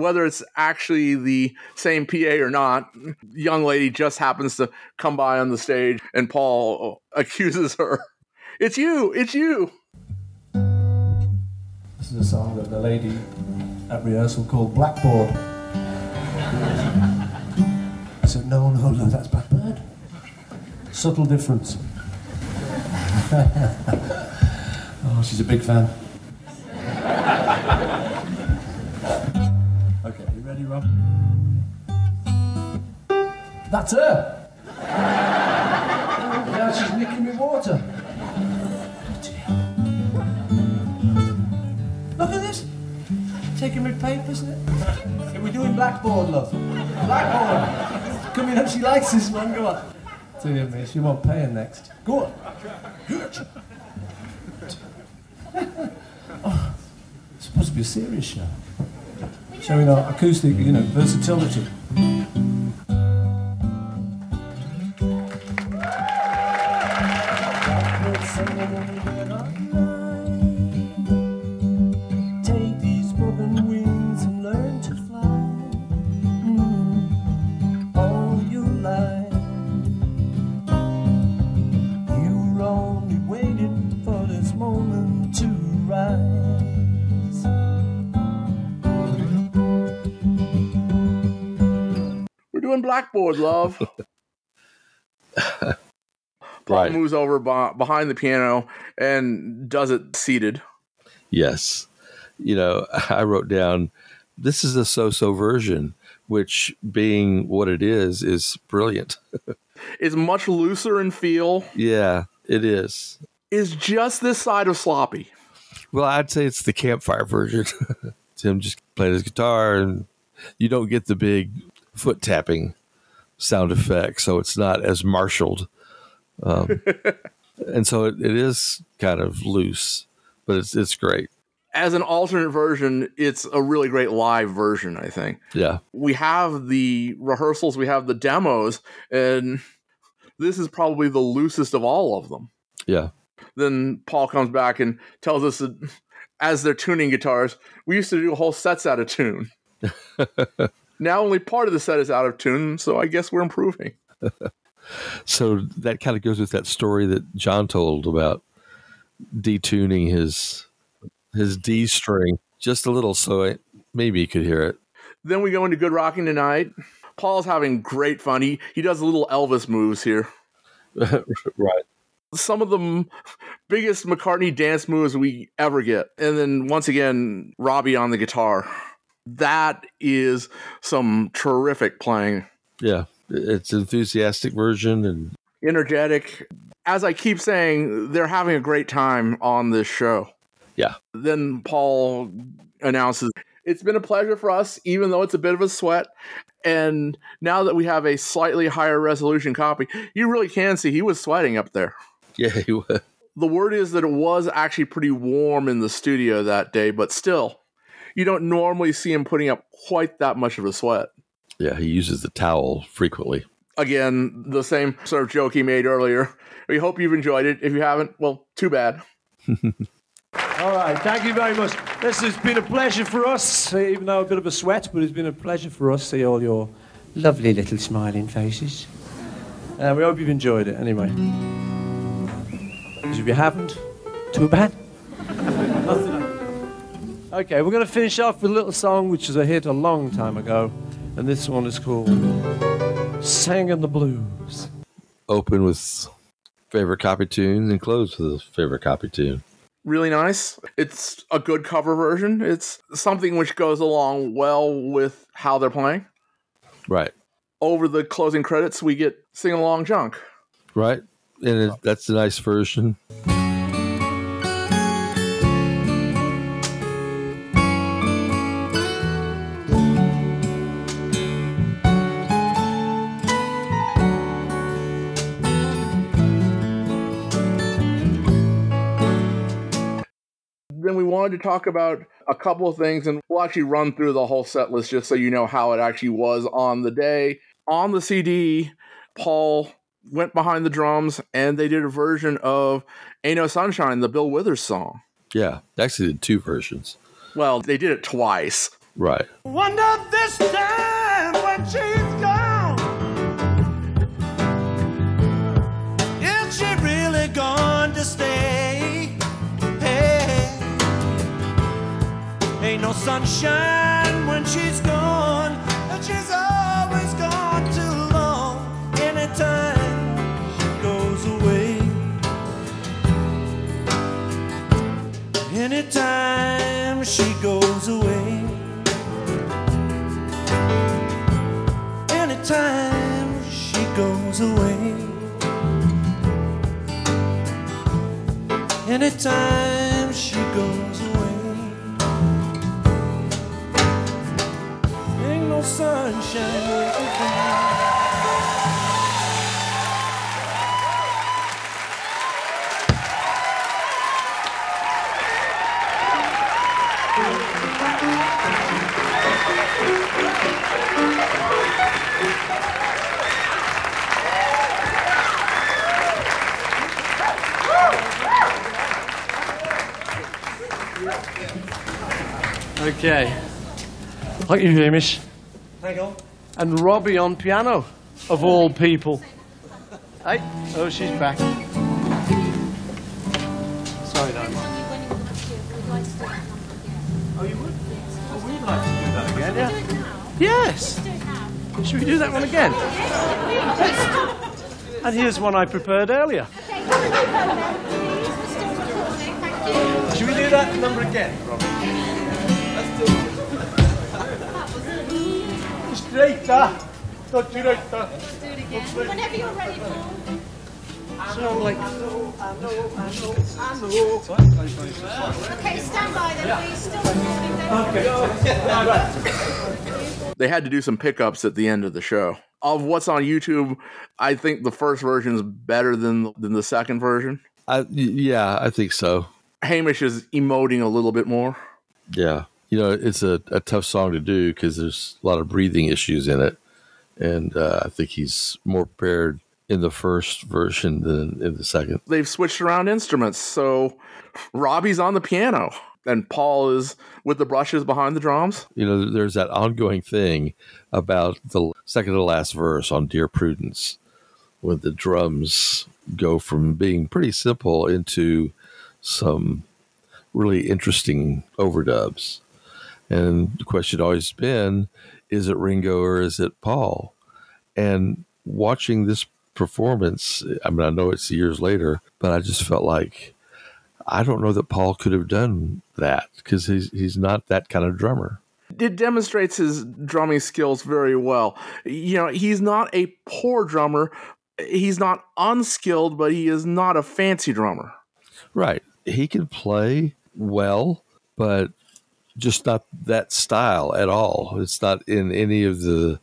Whether it's actually the same PA or not, young lady just happens to come by on the stage, and Paul accuses her. It's you! It's you! This is a song that the lady at rehearsal called Blackboard. I said, no, no, no, that's Blackbird. Subtle difference. oh, she's a big fan. Rob? That's her! now she's nicking me water. Look at this. Taking me papers, isn't it? Yeah, we're doing blackboard, love. Blackboard. Come in, she likes this one. Go on. Dear me, she won't pay her next. Go on. oh, it's supposed to be a serious show. Showing our acoustic, you know, versatility. Blackboard, love. Paul Right. moves over be- behind the piano and does it seated. Yes. You know, I wrote down this is a so so version, which being what it is, is brilliant. Is much looser in feel. yeah, it is. Is just this side of sloppy. Well, I'd say it's the campfire version. Tim just playing his guitar, and you don't get the big foot tapping sound effect, so it's not as marshaled. Um, and so it, it is kind of loose, but it's it's great. As an alternate version, it's a really great live version, I think. Yeah, We have the rehearsals, we have the demos, and this is probably the loosest of all of them. yeah, Then Paul comes back and tells us that as they're tuning guitars, we used to do whole sets out of tune. now only part of the set is out of tune, so I guess we're improving. so that kind of goes with that story that John told about detuning his his D string just a little, so it, maybe he could hear it. Then we go into Good Rocking Tonight. Paul's having great fun. He, he does a little Elvis moves here. right. Some of the m- biggest McCartney dance moves we ever get. And then once again, Robbie on the guitar. That is some terrific playing. Yeah, it's enthusiastic version, and Energetic. As I keep saying, they're having a great time on this show. yeah, Then Paul announces, It's been a pleasure for us, even though it's a bit of a sweat. And now that we have a slightly higher resolution copy, you really can see he was sweating up there. yeah, he was. The word is that it was actually pretty warm in the studio that day, but still, you don't normally see him putting up quite that much of a sweat. Yeah, he uses the towel frequently. Again, the same sort of joke he made earlier. We hope you've enjoyed it. If you haven't, well, too bad. All right, thank you very much. This has been a pleasure for us, even though a bit of a sweat, but it's been a pleasure for us to see all your lovely little smiling faces. Uh, we hope you've enjoyed it anyway. 'Cause if you haven't, too bad. okay, we're going to finish off with a little song which was a hit a long time ago, and this one is called Singing the Blues. Open with favorite copy tune and close with a favorite copy tune. Really nice. It's a good cover version. It's something which goes along well with how they're playing. Right, Over the closing credits, we get Singalong Junk. right, and it, that's a nice version. Wanted to talk about a couple of things, and we'll actually run through the whole set list just so you know how it actually was on the day. On the CD, Paul went behind the drums and they did a version of Ain't No Sunshine, the Bill Withers song. Yeah, they actually did two versions. Well, they did it twice. Right. Wonder this time when she's gone. Is she really going to stay? No sunshine when she's gone, and she's always gone too long. Anytime she goes away, anytime she goes away. anytime she goes away. Anytime sunshine. Okay. Thank you, Hamish. Hang on. And Robbie on piano, of all people. Hey, oh, she's back. Sorry, no. Oh, you would? Oh, we'd like to do that again, yeah? Yes. Should we do that one again? And here's one I prepared earlier. Should we do that number again, Robbie? Straighter. Not straighter. Whenever you're ready, Paul. So like. Okay, stand by then, please. Still recording They had to do some pickups at the end of the show. Of what's on YouTube, I think the first version is better than than the second version. I, y- yeah, I think so. Hamish is emoting a little bit more. Yeah. You know, it's a, a tough song to do because there's a lot of breathing issues in it. And uh, I think he's more prepared in the first version than in the second. They've switched around instruments, so Robbie's on the piano and Paul is with the brushes behind the drums. You know, there's that ongoing thing about the second to last verse on Dear Prudence when the drums go from being pretty simple into some really interesting overdubs. And the question always been is it Ringo or is it Paul? And watching this performance, I mean, I know it's years later, but I just felt like I don't know that Paul could have done that because he's, he's not that kind of drummer. It demonstrates his drumming skills very well. You know, he's not a poor drummer. He's not unskilled, but he is not a fancy drummer. Right. He can play well, but just not that style at all. It's not in any of the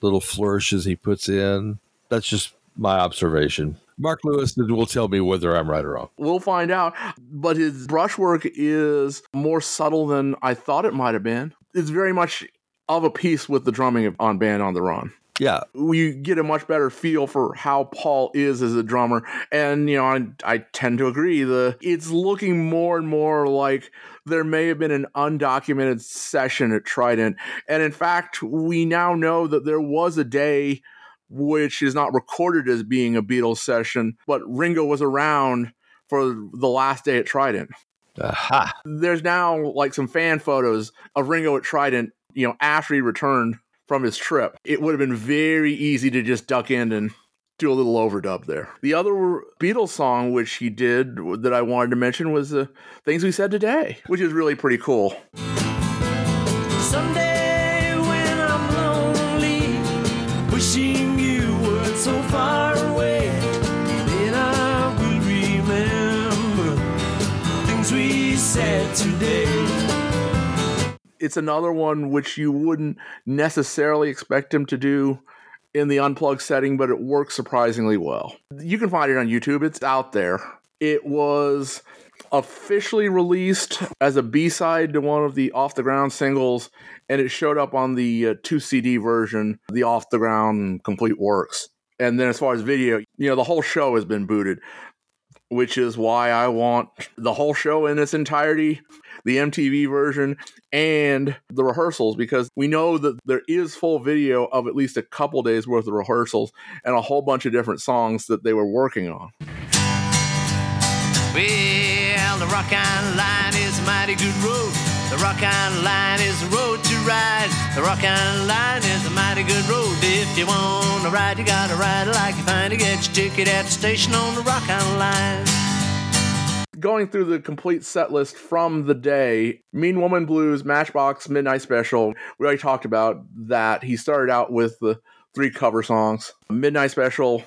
little flourishes he puts in. That's just my observation. Mark Lewisohn will tell me whether I'm right or wrong. We'll find out. But his brushwork is more subtle than I thought it might have been. It's very much of a piece with the drumming on Band on the Run. Yeah. You get a much better feel for how Paul is as a drummer. And, you know, I, I tend to agree. The It's looking more and more like there may have been an undocumented session at Trident. And in fact, we now know that there was a day which is not recorded as being a Beatles session, but Ringo was around for the last day at Trident. Aha. There's now like some fan photos of Ringo at Trident, you know, after he returned from his trip. It would have been very easy to just duck in and do a little overdub there. The other Beatles song which he did that I wanted to mention was the Things We Said Today, which is really pretty cool. Someday when I'm lonely, wishing you weren't so far away, then I will remember things we said today. It's another one which you wouldn't necessarily expect him to do in the unplugged setting, but it works surprisingly well. You can find it on YouTube, it's out there. It was officially released as a B-side to one of the Off the Ground singles, and it showed up on the uh, two CD version, the Off the Ground Complete Works. And then as far as video, you know, the whole show has been booted, which is why I want the whole show in its entirety, the MTV version, and the rehearsals, because we know that there is full video of at least a couple days worth of rehearsals and a whole bunch of different songs that they were working on. Well, the Rock Island Line is a mighty good road. The Rock Island Line is a road to ride. The Rock Island Line is a mighty good road. If you want to ride, you gotta ride it like you find it. Get your ticket at the station on the Rock Island Line. Going through the complete set list from the day, Mean Woman Blues, Matchbox, Midnight Special. We already talked about that. He started out with the three cover songs. Midnight Special,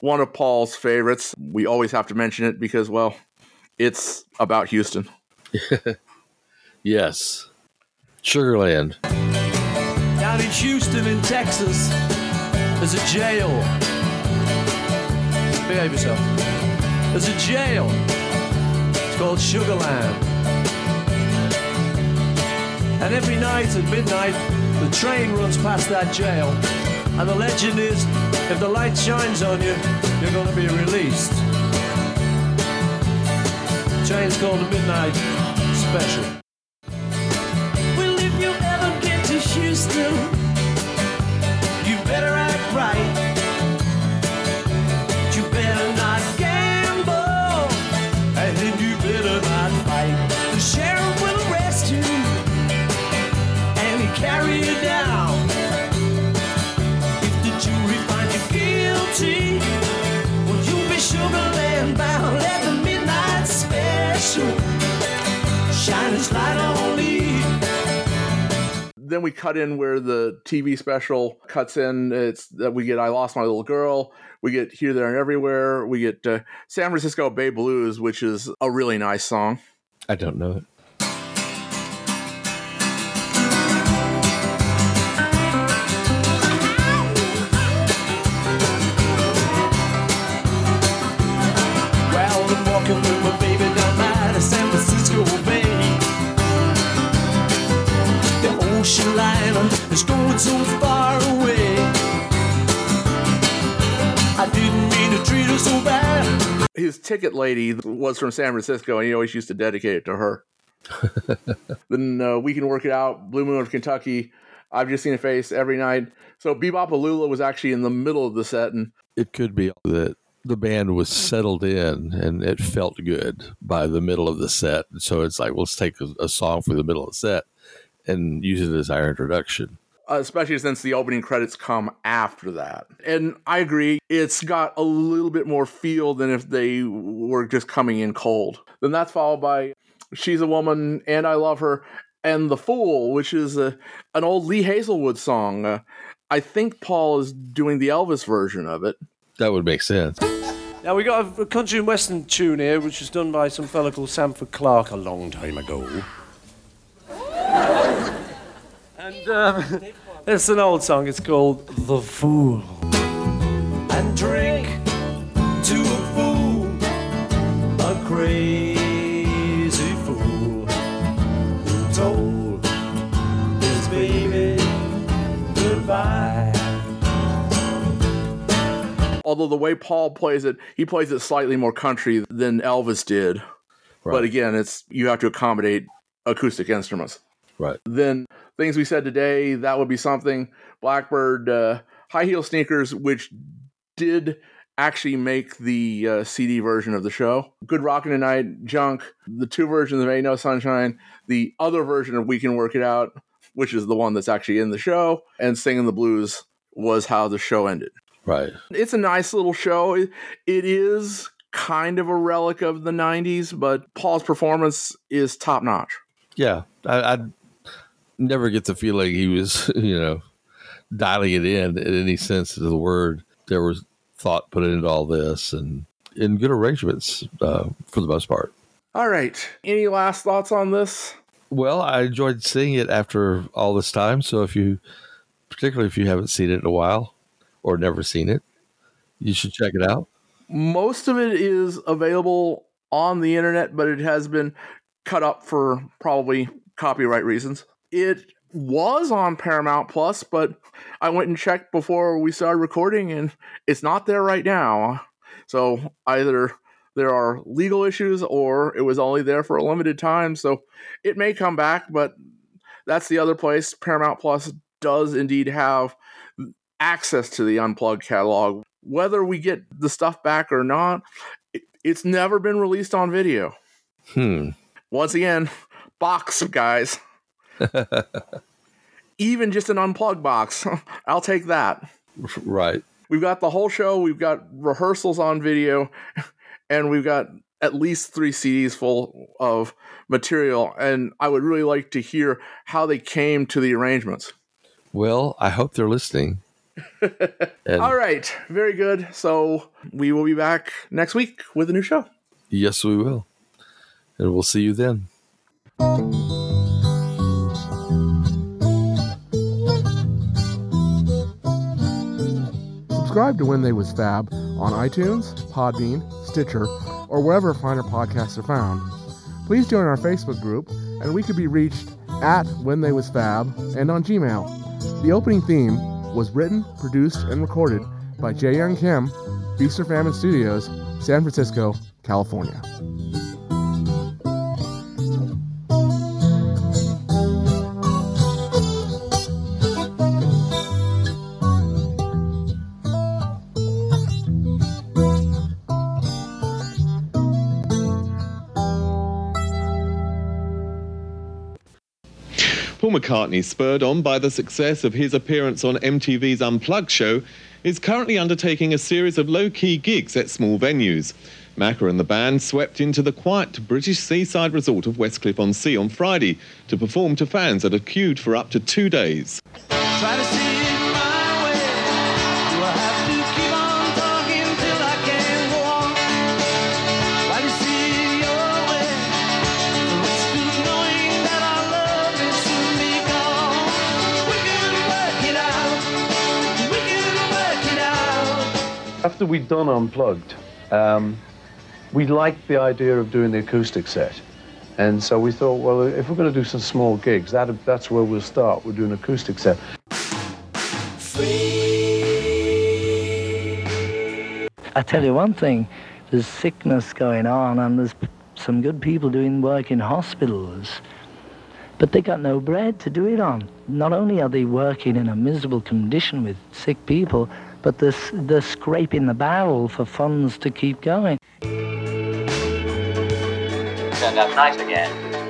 one of Paul's favorites. We always have to mention it because, well, it's about Houston. Yes. Sugarland. Down in Houston, in Texas, there's a jail. Behave yourself. There's a jail. Called Sugarland. And every night at midnight, the train runs past that jail. And the legend is if the light shines on you, you're going to be released. Train's called the Midnight Special. Well, if you ever get to Houston, you better act right. Then we cut in where the TV special cuts in. It's that we get "I Lost My Little Girl." We get "Here, There, and Everywhere." We get uh, "San Francisco Bay Blues," which is a really nice song. I don't know it. So far away. I didn't mean to treat her so bad. His ticket lady was from San Francisco, and he always used to dedicate it to her. then uh, we can work it out. Blue Moon of Kentucky. I've just seen a face every night. So Be-Bop-A-Lula was actually in the middle of the set, and It could be that the band was settled in and it felt good by the middle of the set. So it's like, well, let's take a, a song for the middle of the set and use it as our introduction. Uh, especially since the opening credits come after that. And I agree, it's got a little bit more feel than if they were just coming in cold. Then that's followed by She's a Woman and I Love Her and The Fool, which is a, an old Lee Hazlewood song. Uh, I think Paul is doing the Elvis version of it. That would make sense. Now we got a, a country and western tune here, which was done by some fellow called Sanford Clark a long time ago. and um, it's an old song. It's called "The Fool." And drink to a fool, a crazy fool who told his baby goodbye. Although the way Paul plays it, he plays it slightly more country than Elvis did. Right. But again, it's you have to accommodate acoustic instruments. Right. Then things we said today, that would be something. Blackbird uh, high heel sneakers, which did actually make the uh, CD version of the show. Good Rockin' Tonight, Junk, the two versions of Ain't No Sunshine, the other version of We Can Work It Out, which is the one that's actually in the show, and Singing the Blues was how the show ended. Right. It's a nice little show. It, it is kind of a relic of the 90s, but Paul's performance is top notch. Yeah. I, I'd never get the feeling he was, you know, dialing it in in any sense of the word. There was thought put into all this and in good arrangements uh, for the most part. All right. Any last thoughts on this? Well, I enjoyed seeing it after all this time. So if you, particularly if you haven't seen it in a while or never seen it, you should check it out. Most of it is available on the internet, but it has been cut up for probably copyright reasons. It was on Paramount Plus, but I went and checked before we started recording, and it's not there right now. So either there are legal issues or it was only there for a limited time. So it may come back, but that's the other place. Paramount Plus does indeed have access to the unplugged catalog. Whether we get the stuff back or not, it, it's never been released on video. Hmm. Once again, box, guys. Even just an unplugged box, I'll take that. Right. We've got the whole show, we've got rehearsals on video, and we've got at least three CDs full of material. And I would really like to hear how they came to the arrangements. Well, I hope they're listening. And- All right, very good. So we will be back next week with a new show. Yes, we will. And we'll see you then. Subscribe to When They Was Fab on iTunes, Podbean, Stitcher, or wherever finer podcasts are found. Please join our Facebook group, and we could be reached at When They Was Fab and on Gmail. The opening theme was written, produced, and recorded by Jae Young Kim, Feast or Famine Studios, San Francisco, California. McCartney, spurred on by the success of his appearance on MTV's Unplugged show, is currently undertaking a series of low key gigs at small venues. Macca and the band swept into the quiet British seaside resort of Westcliff on Sea on Friday to perform to fans that had queued for up to two days. After we'd done Unplugged, um, we liked the idea of doing the acoustic set. And so we thought, well, if we're going to do some small gigs, that, that's where we'll start. We'll do an acoustic set. I tell you one thing, there's sickness going on and there's some good people doing work in hospitals, but they got no bread to do it on. Not only are they working in a miserable condition with sick people, but they're, scraping the barrel for funds to keep going. Turned out nice again.